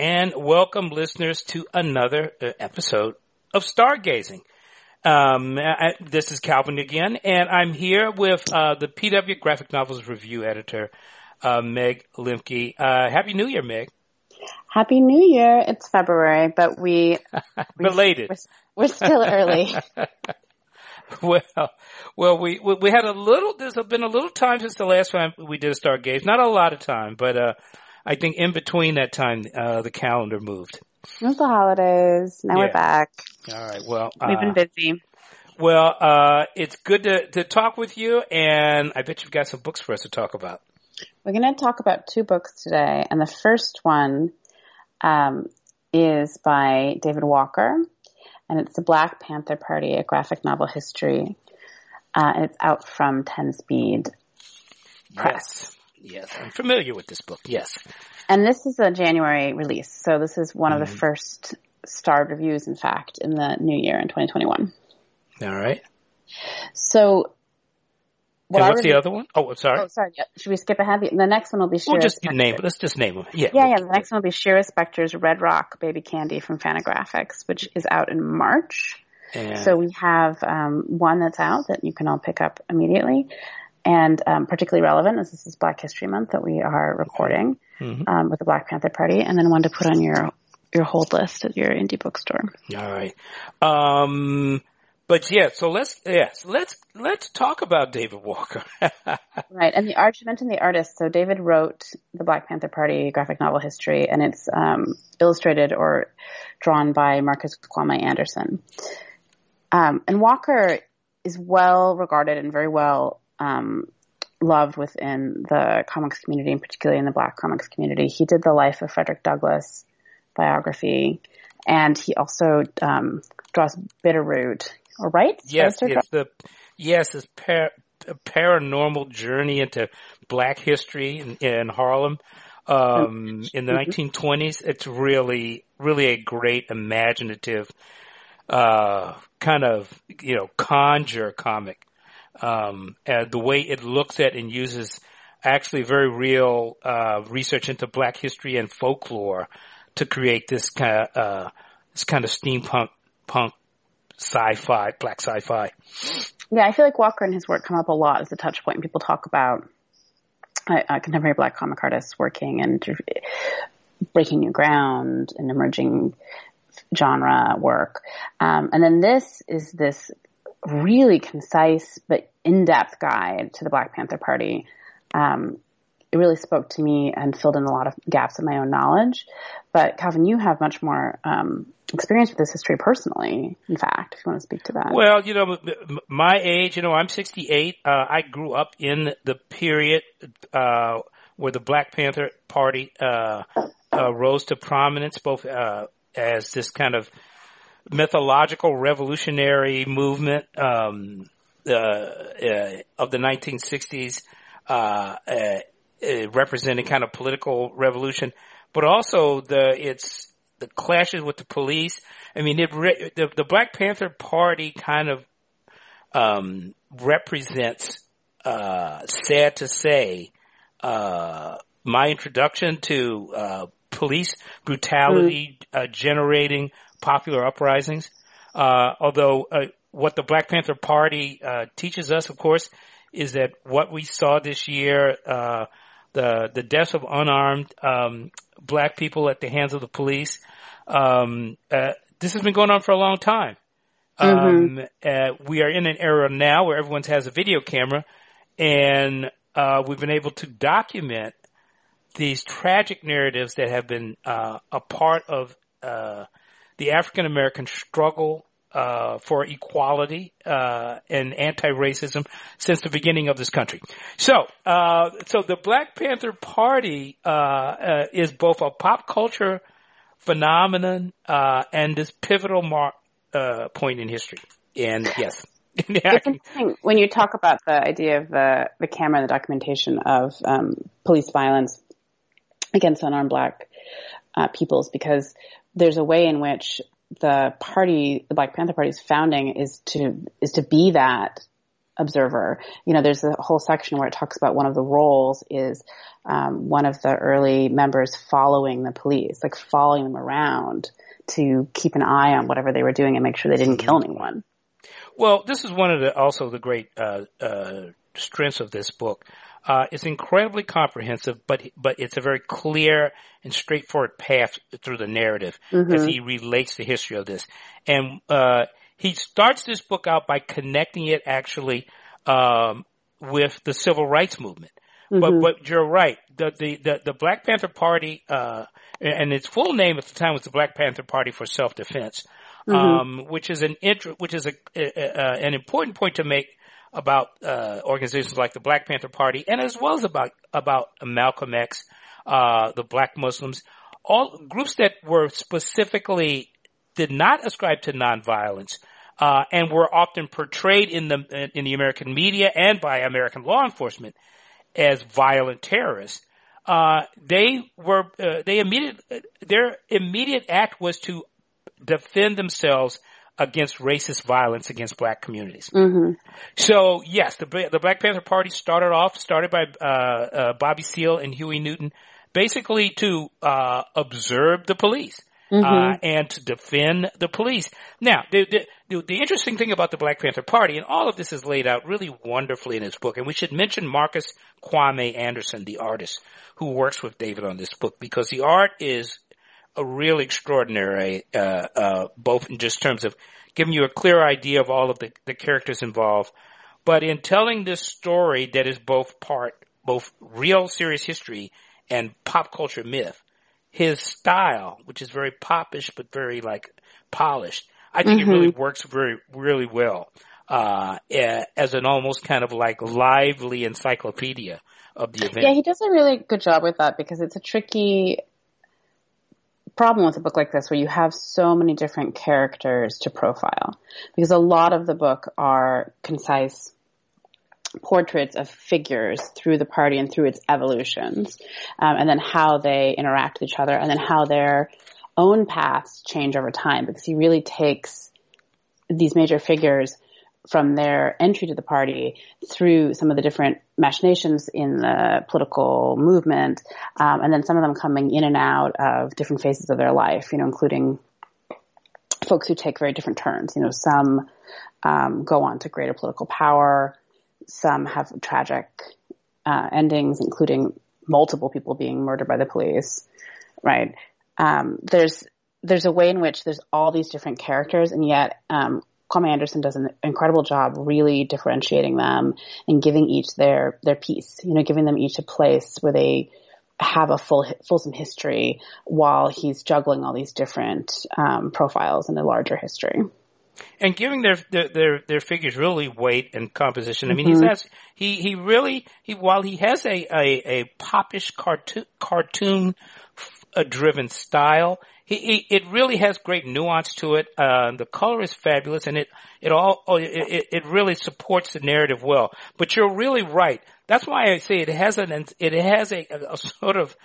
and welcome listeners to another uh, episode of Stargazing. Um, I, this is Calvin again, and I'm here with uh, the PW Graphic Novels Review Editor, uh, Meg Lemke. Uh, Happy New Year, Meg. Happy New Year. It's February, but we, we belated. We're, we're still early. well, well, we we had a little. There's been a little time since the last time we did a Stargaze. Not a lot of time, but uh, I think in between that time, uh, the calendar moved. It was the holidays. Now yeah. we're back. All right. Well, we've been uh, busy. Well, uh, it's good to, to talk with you, and I bet you've got some books for us to talk about. We're going to talk about two books today, and the first one um, is by David Walker, and it's the Black Panther Party, a graphic novel history. Uh, and it's out from Ten Speed Press. Yes. Yes, I'm familiar with this book. Yes, and this is a January release, so this is one mm-hmm. of the mm-hmm. first starred reviews, in fact, in the new year in 2021. All right. So what what's the other one? Oh, sorry. Oh, sorry. Should we skip ahead? The next one will be Shira. We'll just Spector. name it. Let's just name them. Yeah. Yeah, yeah. The next one will be Shira Spector's Red Rock Baby Candy from Fantagraphics, which is out in March. And so we have um, one that's out that you can all pick up immediately, and um, particularly relevant as this is Black History Month that we are recording mm-hmm. um, with the Black Panther Party, and then one to put on your your hold list at your indie bookstore. All right. Um, but yeah, so let's yes, let's let's talk about David Walker. right, and the art you mentioned the artist. So David wrote the Black Panther Party graphic novel history, and it's um, illustrated or drawn by Marcus Kwame Anderson. Um, and Walker is well regarded and very well um, loved within the comics community, and particularly in the Black comics community. He did the Life of Frederick Douglass biography, and he also um, draws Bitter Root right? Yes, it's the yes, it's par- a paranormal journey into Black history in, in Harlem um, in the 1920s. Mm-hmm. It's really, really a great imaginative uh, kind of you know conjure comic. Um, the way it looks at and uses actually very real uh, research into Black history and folklore to create this kind of uh, this kind of steampunk punk sci-fi, black sci-fi. Yeah, I feel like Walker and his work come up a lot as a touch point. People talk about uh, contemporary black comic artists working and breaking new ground and emerging genre work. Um, and then this is this really concise but in-depth guide to the Black Panther Party. Um, it really spoke to me and filled in a lot of gaps in my own knowledge. But Calvin, you have much more um, experience with this history personally. In fact, if you want to speak to that. Well, you know, my age, you know, I'm 68. Uh, I grew up in the period uh, where the Black Panther Party uh, uh rose to prominence, both uh, as this kind of mythological revolutionary movement um, uh, of the 1960s uh, representing kind of political revolution, but also the it's the clashes with the police. I mean, it re- the the Black Panther Party kind of um, represents, uh, sad to say, uh, my introduction to uh, police brutality mm. generating popular uprisings. Uh, although what the Black Panther Party teaches us, of course, is that what we saw this year the the deaths of unarmed um, black people at the hands of the police. Um, uh, this has been going on for a long time. Mm-hmm. Um, uh, we are in an era now where everyone has a video camera, and uh, we've been able to document these tragic narratives that have been uh, a part of uh, the African American struggle uh, for equality uh, and anti-racism since the beginning of this country. So, uh, so the Black Panther Party uh, uh, is both a pop culture phenomenon uh, and this pivotal point in history. And yes. it's interesting when you talk about the idea of the, the camera and the documentation of um, police violence against unarmed black peoples because there's a way in which the party, the Black Panther Party's founding is to is to be that observer. You know, there's a whole section where it talks about one of the roles is um, one of the early members following the police, like following them around to keep an eye on whatever they were doing and make sure they didn't kill anyone. Well, this is one of the also the great uh, uh, strengths of this book. Uh, it's incredibly comprehensive, but but it's a very clear and straightforward path through the narrative mm-hmm. as he relates the history of this. And uh, he starts this book out by connecting it actually um, with the civil rights movement. Mm-hmm. But but you're right. The the the, the Black Panther Party uh, and its full name at the time was the Black Panther Party for Self Defense, mm-hmm. um, which is an which is a, a, a, an important point to make about uh, organizations like the Black Panther Party, and as well as about about Malcolm X, uh, the Black Muslims, all groups that were specifically did not ascribe to nonviolence. Uh, and were often portrayed in the in the American media and by American law enforcement as violent terrorists. Uh, they were uh, they immediate their immediate act was to defend themselves against racist violence against black communities. Mm-hmm. So yes, the the Black Panther Party started off started by uh, uh, Bobby Seale and Huey Newton, basically to uh, observe the police. Uh, mm-hmm. and to defend the police. Now, the, the, the interesting thing about the Black Panther Party, and all of this is laid out really wonderfully in his book, and we should mention Marcus Kwame Anderson, the artist who works with David on this book, because the art is a really extraordinary, uh, uh, both in just terms of giving you a clear idea of all of the, the characters involved, but in telling this story that is both part, both real serious history and pop culture myth, his style, which is very popish but very like polished, I think mm-hmm. it really works very, really well, uh, as an almost kind of like lively encyclopedia of the event. Yeah, he does a really good job with that because it's a tricky problem with a book like this where you have so many different characters to profile because a lot of the book are concise portraits of figures through the party and through its evolutions um, and then how they interact with each other and then how their own paths change over time because he really takes these major figures from their entry to the party through some of the different machinations in the political movement, um, and then some of them coming in and out of different phases of their life, you know, including folks who take very different turns. You know, some um, go on to greater political power, some have tragic uh, endings, including multiple people being murdered by the police. Right? Um, there's there's a way in which there's all these different characters, and yet um, Kwame Anderson does an incredible job really differentiating them and giving each their their piece. You know, giving them each a place where they have a full fulsome history while he's juggling all these different um, profiles in a larger history. And giving their, their their their, figures really weight and composition. I mean, mm-hmm. he's he he really he while he has a a, a popish cartoon cartoon uh, driven style, he, he, it really has great nuance to it. Uh, the color is fabulous, and it it all oh, it, it really supports the narrative well. But you're really right. That's why I say it has an it has a, a sort of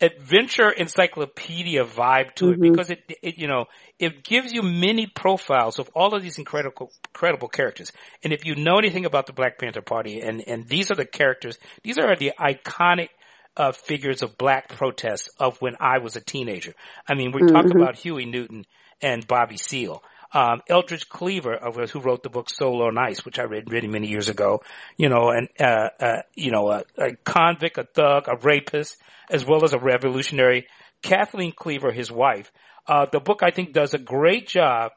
adventure encyclopedia vibe to mm-hmm. it because it, it, you know it gives you many profiles of all of these incredible incredible characters and if you know anything about the black panther party and and these are the characters these are the iconic uh, figures of black protests of when I was a teenager. I mean, we mm-hmm. talk about Huey Newton and Bobby Seale. Um, Eldridge Cleaver, who wrote the book Soul on Ice, which I read really many years ago, you know, and, uh, uh, you know, a, a, convict, a thug, a rapist, as well as a revolutionary. Kathleen Cleaver, his wife. Uh, the book, I think, does a great job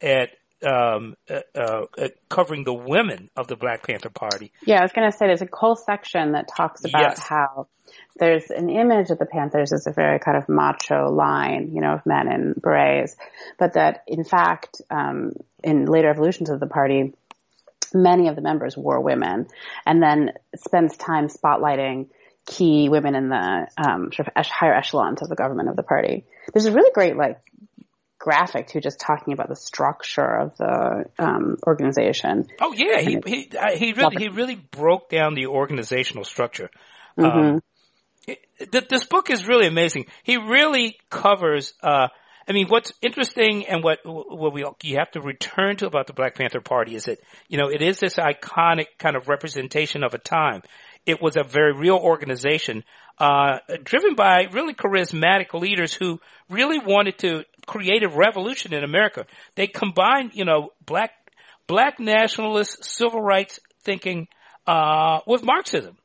at um, uh, uh, covering the women of the Black Panther Party. Yeah, I was going to say there's a whole section that talks about yes. how there's an image of the Panthers as a very kind of macho line, you know, of men in berets, but that in fact, um, in later evolutions of the party, many of the members were women, and then spends time spotlighting key women in the um, sort of higher echelons of the government of the party. There's a really great like graphic too, just talking about the structure of the um, organization. Oh yeah, he he he really he really broke down the organizational structure. Mm-hmm. Um, this book is really amazing. He really covers, uh, I mean, what's interesting and what what we you have to return to about the Black Panther Party is that you know it is this iconic kind of representation of a time. It was a very real organization, uh, driven by really charismatic leaders who really wanted to create a revolution in America. They combined, you know, black black nationalist civil rights thinking uh, with Marxism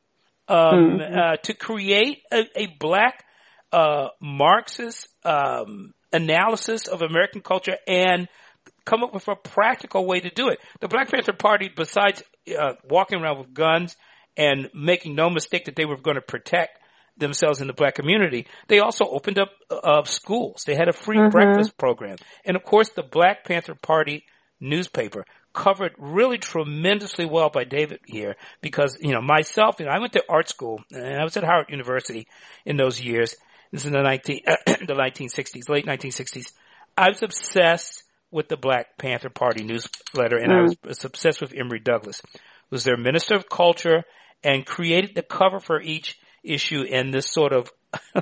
um, mm-hmm. uh, to create a, a black uh, Marxist um, analysis of American culture and come up with a practical way to do it. The Black Panther Party, besides uh, walking around with guns and making no mistake that they were going to protect themselves in the black community, they also opened up uh, schools. They had a free mm-hmm. breakfast program. And of course, the Black Panther Party newspaper covered really tremendously well by David here because, you know, myself, you know, I went to art school and I was at Howard University in those years this is in the 19, uh, the 1960s, late 1960s. I was obsessed with the Black Panther Party newsletter and mm. I was, was obsessed with Emory Douglas. who Was their minister of culture and created the cover for each issue and this sort of,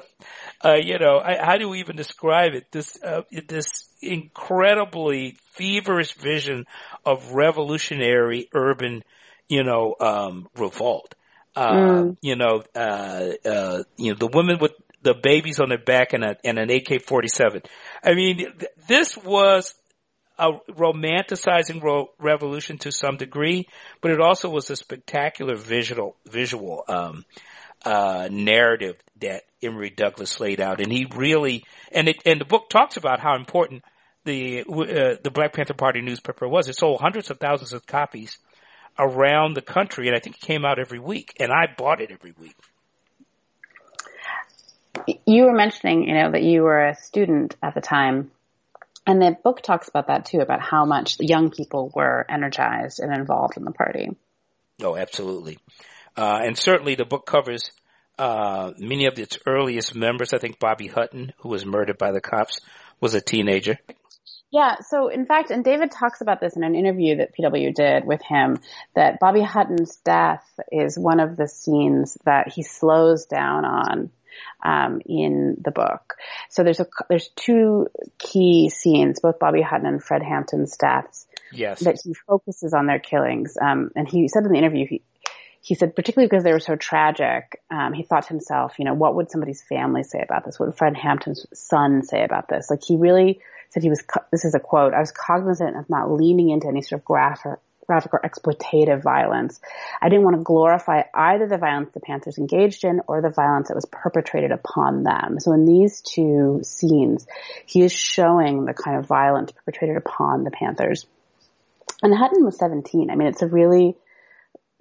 uh, you know, I, how do we even describe it? This, uh, this incredibly feverish vision of revolutionary urban, you know, um, revolt. Uh, mm. you know, uh, uh, you know, the women with the babies on their back and, a, and an AK-47. I mean, th- this was a romanticizing ro- revolution to some degree, but it also was a spectacular visual, visual, um, uh, narrative that Emory Douglas laid out. And he really, and it, and the book talks about how important the, uh, the Black Panther Party newspaper was. It sold hundreds of thousands of copies around the country, and I think it came out every week, and I bought it every week you were mentioning, you know, that you were a student at the time. And the book talks about that too, about how much young people were energized and involved in the party. Oh, absolutely. Uh, and certainly the book covers uh, many of its earliest members. I think Bobby Hutton, who was murdered by the cops, was a teenager. Yeah, so in fact, and David talks about this in an interview that PW did with him, that Bobby Hutton's death is one of the scenes that he slows down on um, in the book. So there's a there's two key scenes, both Bobby Hutton and Fred Hampton's deaths. Yes. That he focuses on their killings. Um, and he said in the interview, he, he said, particularly because they were so tragic, um, he thought to himself, you know, what would somebody's family say about this? What would Fred Hampton's son say about this? Like he really said he was, this is a quote, I was cognizant of not leaning into any sort of graphic, graphic or exploitative violence. I didn't want to glorify either the violence the Panthers engaged in or the violence that was perpetrated upon them. So in these two scenes, he is showing the kind of violence perpetrated upon the Panthers. And Hutton was 17. I mean, it's a really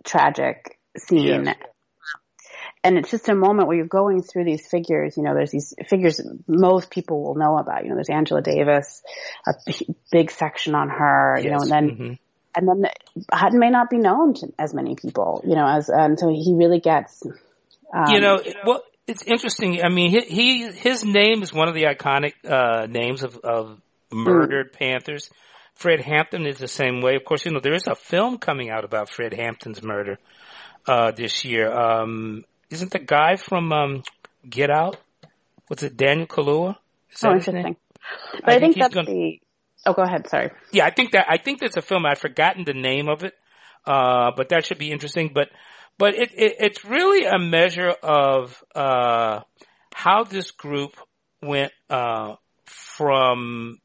tragic scene. Yes. And it's just a moment where you're going through these figures, you know, there's these figures most people will know about, you know, there's Angela Davis, a big section on her, yes. you know, and then mm-hmm and then Hutton may not be known to as many people, you know, as and so he really gets. Um, you know, well, it's interesting. I mean, he, he his name is one of the iconic uh, names of, of murdered mm. Panthers. Fred Hampton is the same way. Of course, you know there is a film coming out about Fred Hampton's murder uh, this year. Um, isn't the guy from um, Get Out? What's it? Daniel Kaluuya? Is oh, interesting. But I, I think, think that's gonna, the Oh, go ahead. Sorry. Yeah, I think that I think there's a film. I've forgotten the name of it, uh, but that should be interesting. But but it, it it's really a measure of uh, how this group went uh, from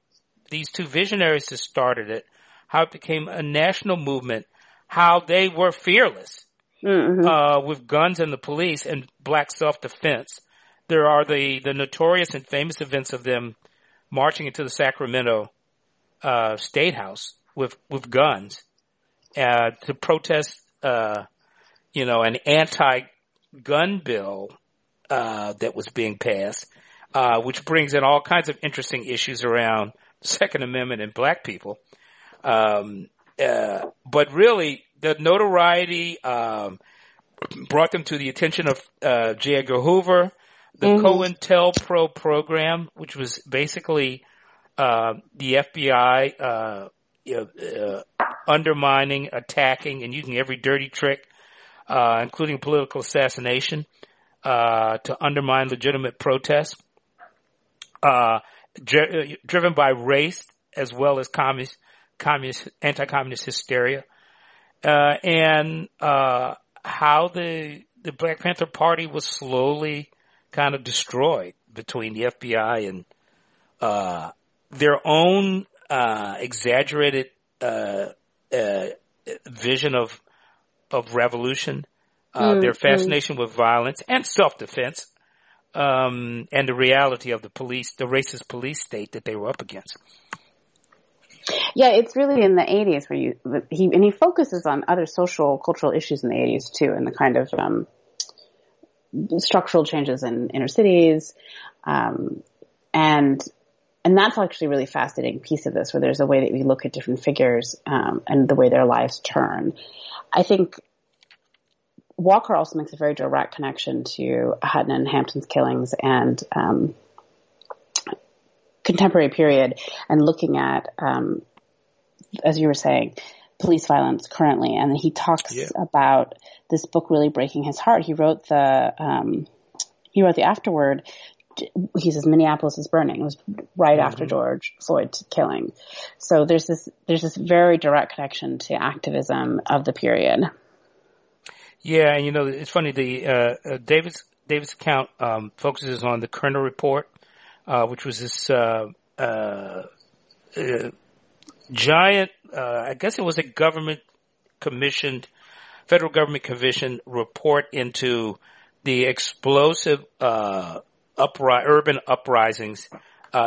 these two visionaries that started it, how it became a national movement, how they were fearless mm-hmm. uh, with guns and the police and black self defense. There are the the notorious and famous events of them marching into the Sacramento uh, state house with with guns uh, to protest, uh, you know, an anti-gun bill uh, that was being passed, uh, which brings in all kinds of interesting issues around Second Amendment and Black people. Um, uh, but really, the notoriety um, brought them to the attention of J. Edgar Hoover, the mm-hmm. COINTELPRO program, which was basically uh, the FBI, uh, you know, uh, undermining, attacking, and using every dirty trick, uh, including political assassination, uh, to undermine legitimate protests. Uh, dri- driven by race as well as communist, communist, anti-communist hysteria, uh, and uh, how the the Black Panther Party was slowly kind of destroyed between the FBI and uh, their own uh, exaggerated uh, uh, vision of of revolution, mm, their mm. fascination mm. with violence and self defense, um, and the reality of the police, the racist police state that they were up against. Yeah, it's really in the 80s where you he and he focuses on other social cultural issues in the 80s too, and the kind of um, structural changes in inner cities, um, and and that's actually a really fascinating piece of this, where there's a way that we look at different figures um, and the way their lives turn. I think Walker also makes a very direct connection to Hutton and Hampton's killings and um, contemporary period, and looking at, um, as you were saying, police violence currently. And he talks yeah. about this book really breaking his heart. He wrote the um, he wrote the afterword. He says Minneapolis is burning. It was right mm-hmm. after George Floyd's killing. So there's this there's this very direct connection to activism of the period. Yeah, and you know it's funny. The uh, uh, David's David's account um, focuses on the Kerner report, uh, which was this uh, uh, uh giant. I guess it was a government commissioned, federal government commissioned report into the explosive upri- urban uprisings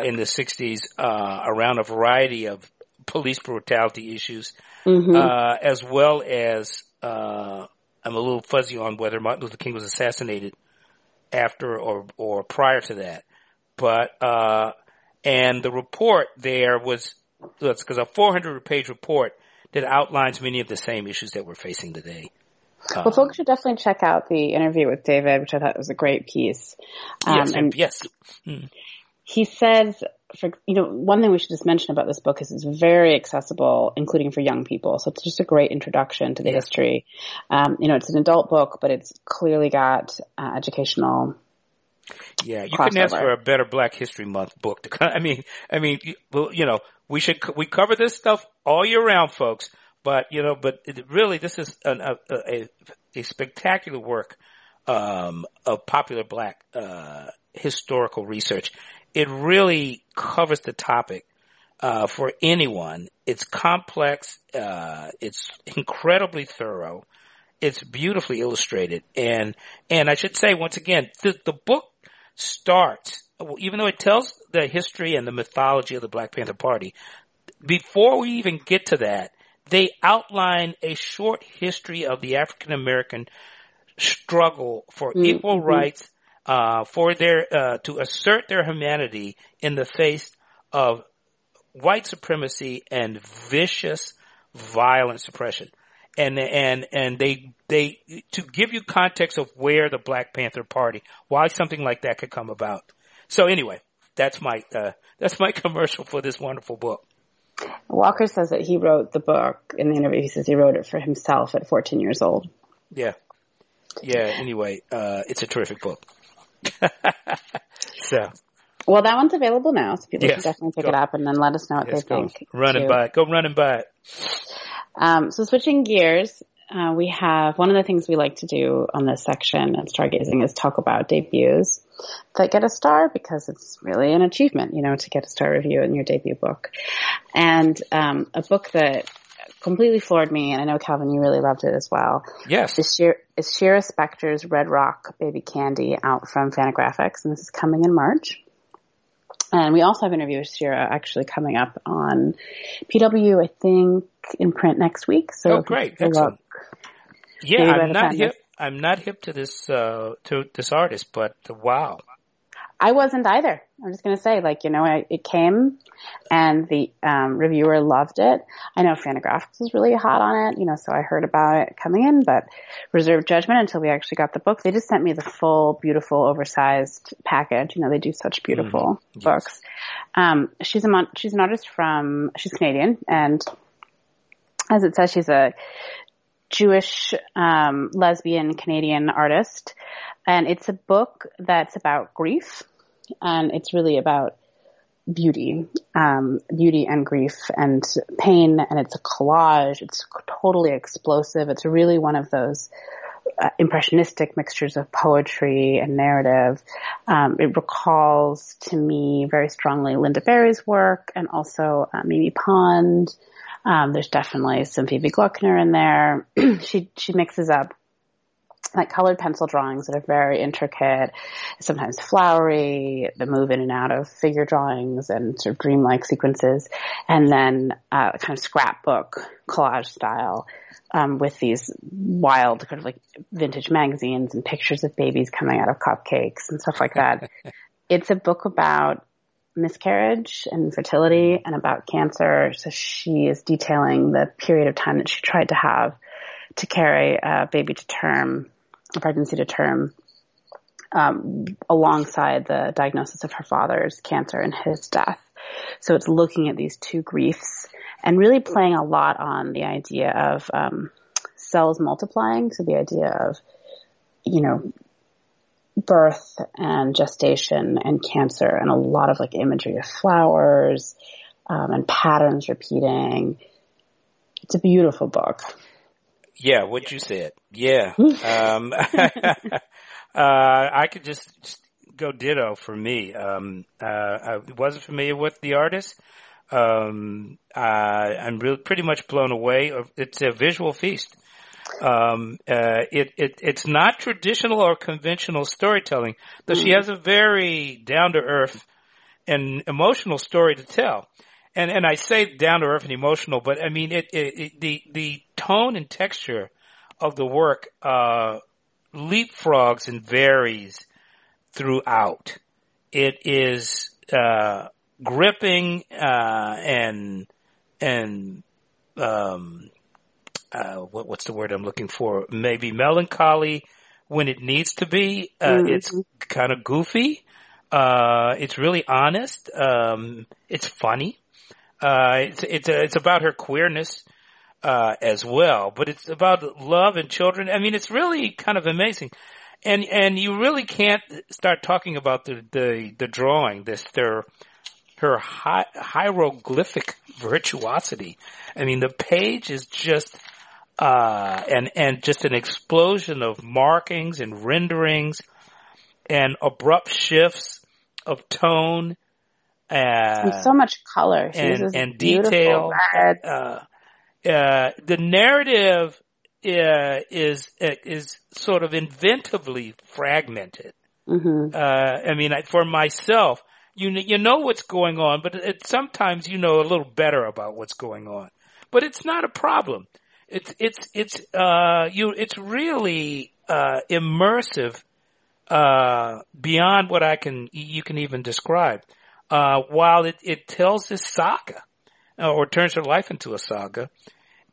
in the '60s around a variety of police brutality issues, mm-hmm. as well as I'm a little fuzzy on whether Martin Luther King was assassinated after or or prior to that. But uh, and the report there was because a 400 page report that outlines many of the same issues that we're facing today. Well, um, folks should definitely check out the interview with David, which I thought was a great piece. Um, yes, and yes. Mm. He says for, you know, one thing we should just mention about this book is it's very accessible, including for young people. So it's just a great introduction to the yes. history. Um, you know, it's an adult book, but it's clearly got uh, educational. Yeah, you couldn't ask for a better Black History Month book. To, I mean, I mean, you know, we should we cover this stuff all year round, folks. But you know, but it, really, this is an, a, a, a spectacular work um, of popular Black uh, historical research it really covers the topic uh, for anyone. It's complex. Uh, it's incredibly thorough. It's beautifully illustrated, and and I should say once again, the, the book starts even though it tells the history and the mythology of the Black Panther Party. Before we even get to that, they outline a short history of the African American struggle for mm-hmm. equal rights uh, for their uh, to assert their humanity in the face of white supremacy and vicious, violent suppression. And and and they they to give you context of where the Black Panther Party, why something like that could come about. So anyway, that's my uh, that's my commercial for this wonderful book. Walker says that he wrote the book in the interview. He says he wrote it for himself at 14 years old. Yeah, yeah. Anyway, uh, it's a terrific book. so. Well, that one's available now, so people yes, can definitely pick go. it up and then let us know what yes, they go think. Running too. by it. Go running by it. Um, so switching gears, uh, we have one of the things we like to do on this section at Stargazing is talk about debuts that get a star because it's really an achievement, you know, to get a star review in your debut book. And um, a book that completely floored me, and I know Calvin, you really loved it as well. Yes, is, Shira, is Shira Spector's Red Rock Baby Candy out from Fantagraphics, and this is coming in March. And we also have an interview with Shira actually coming up on PW, I think, in print next week. So oh, great, excellent. yeah, I'm not hip. I'm not hip to this uh, to this artist, but wow, I wasn't either. I'm just going to say, like, you know, I, it came and the um, reviewer loved it. I know Fantagraphics was really hot on it, you know, so I heard about it coming in, but reserved judgment until we actually got the book. They just sent me the full, beautiful, oversized package. You know, they do such beautiful mm, books. Um, she's a mon- she's an artist from she's Canadian, and as it says, she's a Jewish um, lesbian Canadian artist, and it's a book that's about grief, and it's really about beauty, um, beauty and grief and pain, and it's a collage. It's totally explosive. It's really one of those uh, impressionistic mixtures of poetry and narrative. Um, it recalls to me very strongly Lynda Barry's work and also uh, Mimi Pond. Um, there's definitely some Phoebe Gloeckner in there. she she mixes up like colored pencil drawings that are very intricate, sometimes flowery, that move in and out of figure drawings and sort of dreamlike sequences, and then uh, kind of scrapbook collage style um, with these wild kind of like vintage magazines and pictures of babies coming out of cupcakes and stuff like that. it's a book about miscarriage and fertility and about cancer. So she is detailing the period of time that she tried to have to carry a baby to term pregnancy to term um, alongside the diagnosis of her father's cancer and his death. So it's looking at these two griefs and really playing a lot on the idea of um, cells multiplying. So the idea of, you know, birth and gestation and cancer and a lot of like imagery of flowers um, and patterns repeating. It's a beautiful book. Yeah, what you said. Yeah. um, uh, I could just, just, go ditto for me. Um, uh, I wasn't familiar with the artist. Um, uh, I'm really pretty much blown away. It's a visual feast. Um, uh, it, it, it's not traditional or conventional storytelling, though mm. she has a very down to earth and emotional story to tell and and I say down to earth and emotional, but I mean it, it, it, the the tone and texture of the work uh, leapfrogs and varies throughout. It is uh, gripping uh, and and um, uh, what, what's the word I'm looking for? Maybe melancholy when it needs to be. Uh, mm-hmm. It's kind of goofy. Uh, it's really honest. Um, it's funny. Uh, it's it's it's about her queerness uh, as well, but it's about love and children. I mean, it's really kind of amazing, and and you really can't start talking about the the, the drawing, this their her hi- hieroglyphic virtuosity. I mean, the page is just uh, and and just an explosion of markings and renderings and abrupt shifts of tone uh, so much color she and, and detail. Uh, uh, the narrative uh, is uh, is sort of inventively fragmented. Mm-hmm. Uh, I mean, for myself, you you know what's going on, but it, sometimes you know a little better about what's going on. But it's not a problem. It's it's it's you. It's really immersive beyond what I can you can even describe uh, while it, it tells this saga, uh, or turns her life into a saga.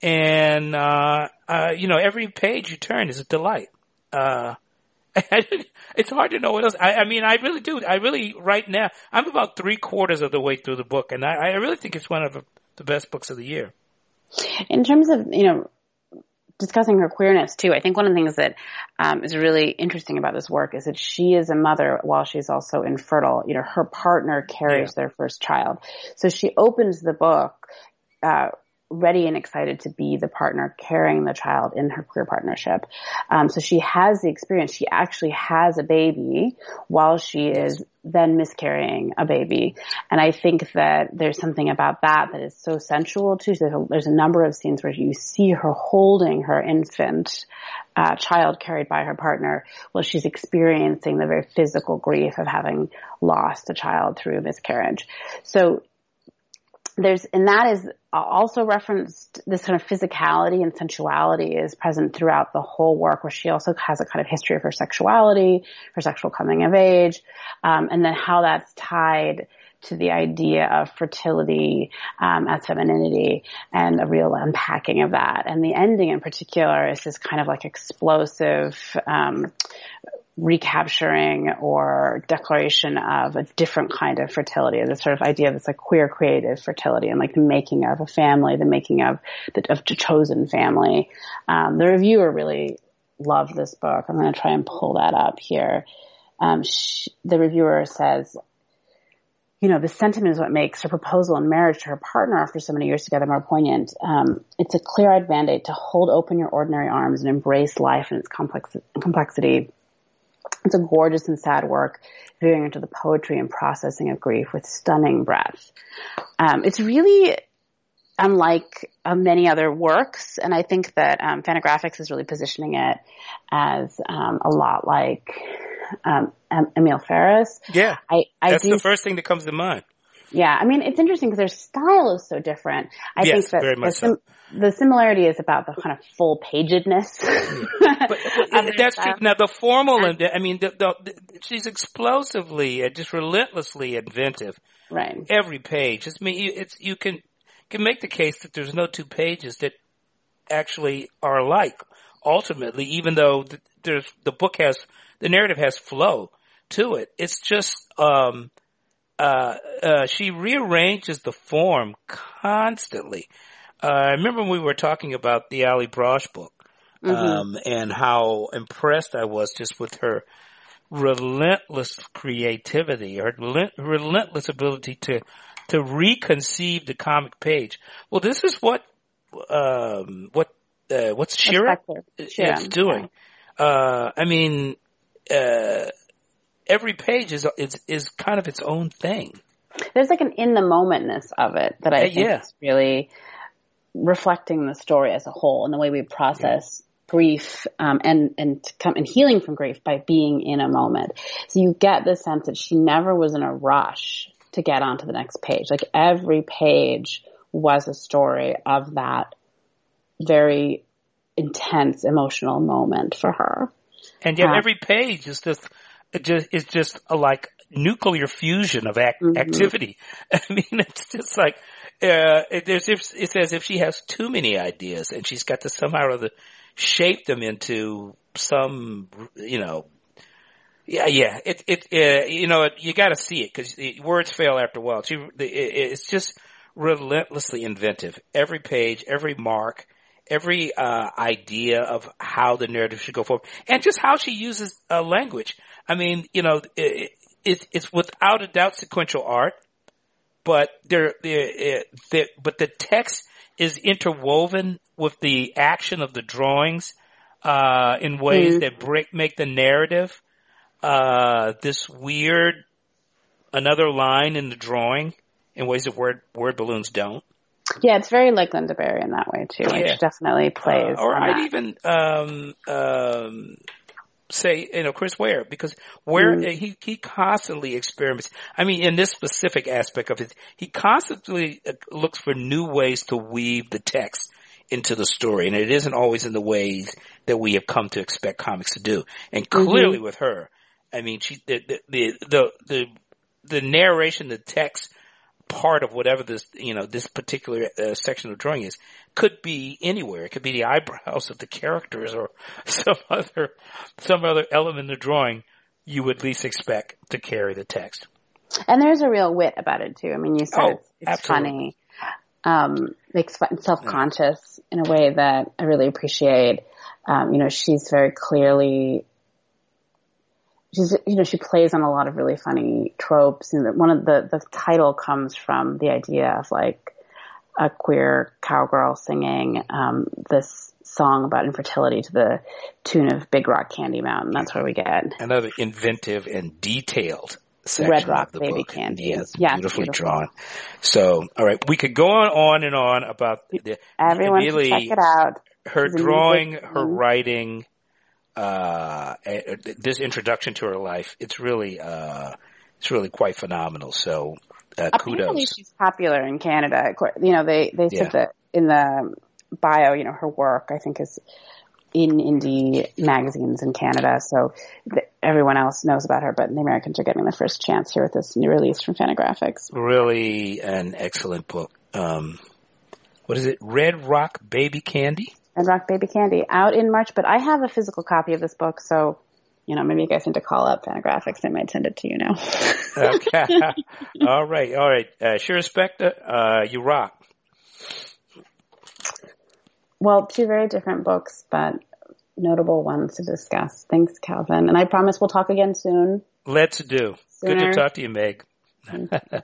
And, uh, uh, you know, every page you turn is a delight. Uh, it's hard to know what else. I, I, mean, I really do. I really, right now, I'm about three quarters of the way through the book, and I, I really think it's one of the best books of the year. In terms of, you know, discussing her queerness too. I think one of the things that um, is really interesting about this work is that she is a mother while she's also infertile. You know, her partner carries yeah. their first child, so she opens the book. Uh, ready and excited to be the partner carrying the child in her queer partnership. Um, so she has the experience. She actually has a baby while she is then miscarrying a baby. And I think that there's something about that that is so sensual too. There's a, there's a number of scenes where you see her holding her infant uh, child carried by her partner while she's experiencing the very physical grief of having lost a child through miscarriage. So there's, and that is also referenced, this kind of physicality and sensuality is present throughout the whole work where she also has a kind of history of her sexuality, her sexual coming of age, um, and then how that's tied to the idea of fertility um, as femininity and a real unpacking of that. And the ending in particular is this kind of like explosive um, recapturing or declaration of a different kind of fertility, the sort of idea this like queer creative fertility and like the making of a family, the making of the, of the chosen family. Um, the reviewer really loved this book. I'm going to try and pull that up here. Um, she, the reviewer says, you know, the sentiment is what makes her proposal in marriage to her partner after so many years together more poignant. Um, it's a clear-eyed mandate to hold open your ordinary arms and embrace life and its complex complexity. It's a gorgeous and sad work, veering into the poetry and processing of grief with stunning breadth. Um, it's really unlike uh, many other works, and I think that um, Fantagraphics is really positioning it as um, a lot like um, Emil Ferris. Yeah, I, I that's do, the first thing that comes to mind. Yeah, I mean it's interesting because their style is so different. I yes, think that very much the, sim- so. the similarity is about the kind of full pagedness. but, but that's true. Now the formal, and, I mean, the, the, she's explosively, and just relentlessly inventive. Right. Every page. It's me. It's you can can make the case that there's no two pages that actually are alike. Ultimately, even though there's the book has the narrative has flow to it. It's just um, uh, uh, she rearranges the form constantly. Uh, I remember when we were talking about the Allie Brosh book, mm-hmm. um, and how impressed I was just with her relentless creativity, her relentless ability to to reconceive the comic page. Well, this is what um, what uh, what's Shira is doing. Uh, I mean, uh, every page is, is is kind of its own thing. There's like an in the momentness of it that I think yeah. is really reflecting the story as a whole and the way we process yeah. grief um, and and come and healing from grief by being in a moment. So you get the sense that she never was in a rush to get onto the next page. Like every page was a story of that very intense emotional moment for her. And yet uh, every page is just, just, is just a, like nuclear fusion of act, mm-hmm. activity. I mean, it's just like, uh, it, it's, it's as if she has too many ideas and she's got to somehow or other shape them into some, you know, yeah, yeah. It, it, uh, you know, you got to see it because words fail after a while. She, it, it's just relentlessly inventive. Every page, every mark, every uh, idea of how the narrative should go forward, and just how she uses uh, language. I mean, you know, it, it, it's without a doubt sequential art, but there, there, there, but the text is interwoven with the action of the drawings uh, in ways mm. that break make the narrative uh, this weird another line in the drawing in ways that word word balloons don't. Yeah, it's very like Lynda Barry in that way too. Yeah. Which definitely plays. Uh, or I'd that. even um, um, say you know Chris Ware because Ware mm. he he constantly experiments. I mean, in this specific aspect of it, he constantly uh, looks for new ways to weave the text into the story, and it isn't always in the ways that we have come to expect comics to do. And clearly, mm-hmm. with her, I mean, she the the the the, the narration, the text part of whatever this, you know, this particular uh, section of drawing is could be anywhere. It could be the eyebrows of the characters or some other, some other element of the drawing you would least expect to carry the text. And there's a real wit about it too. I mean, you said oh, it's, it's funny, um, makes fun, self-conscious yeah. in a way that I really appreciate. Um, you know, she's very clearly she's you know she plays on a lot of really funny tropes and one of the the title comes from the idea of like a queer cowgirl singing um, this song about infertility to the tune of Big Rock Candy Mountain. That's where we get another inventive and detailed section Red Rock Baby book. Candy. Yes, yeah, beautifully beautiful. drawn. So, all right, we could go on, on and on about the, everyone should check it out. Her drawing, her writing, uh, this introduction to her life, it's really, uh, it's really quite phenomenal. So, uh, Apparently she's popular in Canada. You know, they, they said yeah. that in the bio, you know, her work, I think is in indie magazines in Canada. So everyone else knows about her, but the Americans are getting the first chance here with this new release from Fantagraphics. Really an excellent book. Um, what is it? Red Rock Baby Candy? and Rock Baby Candy out in March. But I have a physical copy of this book, so you know maybe you guys need to call up Fantagraphics. They might send it to you now. okay. all right. All right. Uh, sure, Spector. Uh, you rock. Well, two very different books, but notable ones to discuss. Thanks, Calvin. And I promise we'll talk again soon. Let's do. Sooner. Good to talk to you, Meg.